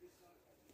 This one.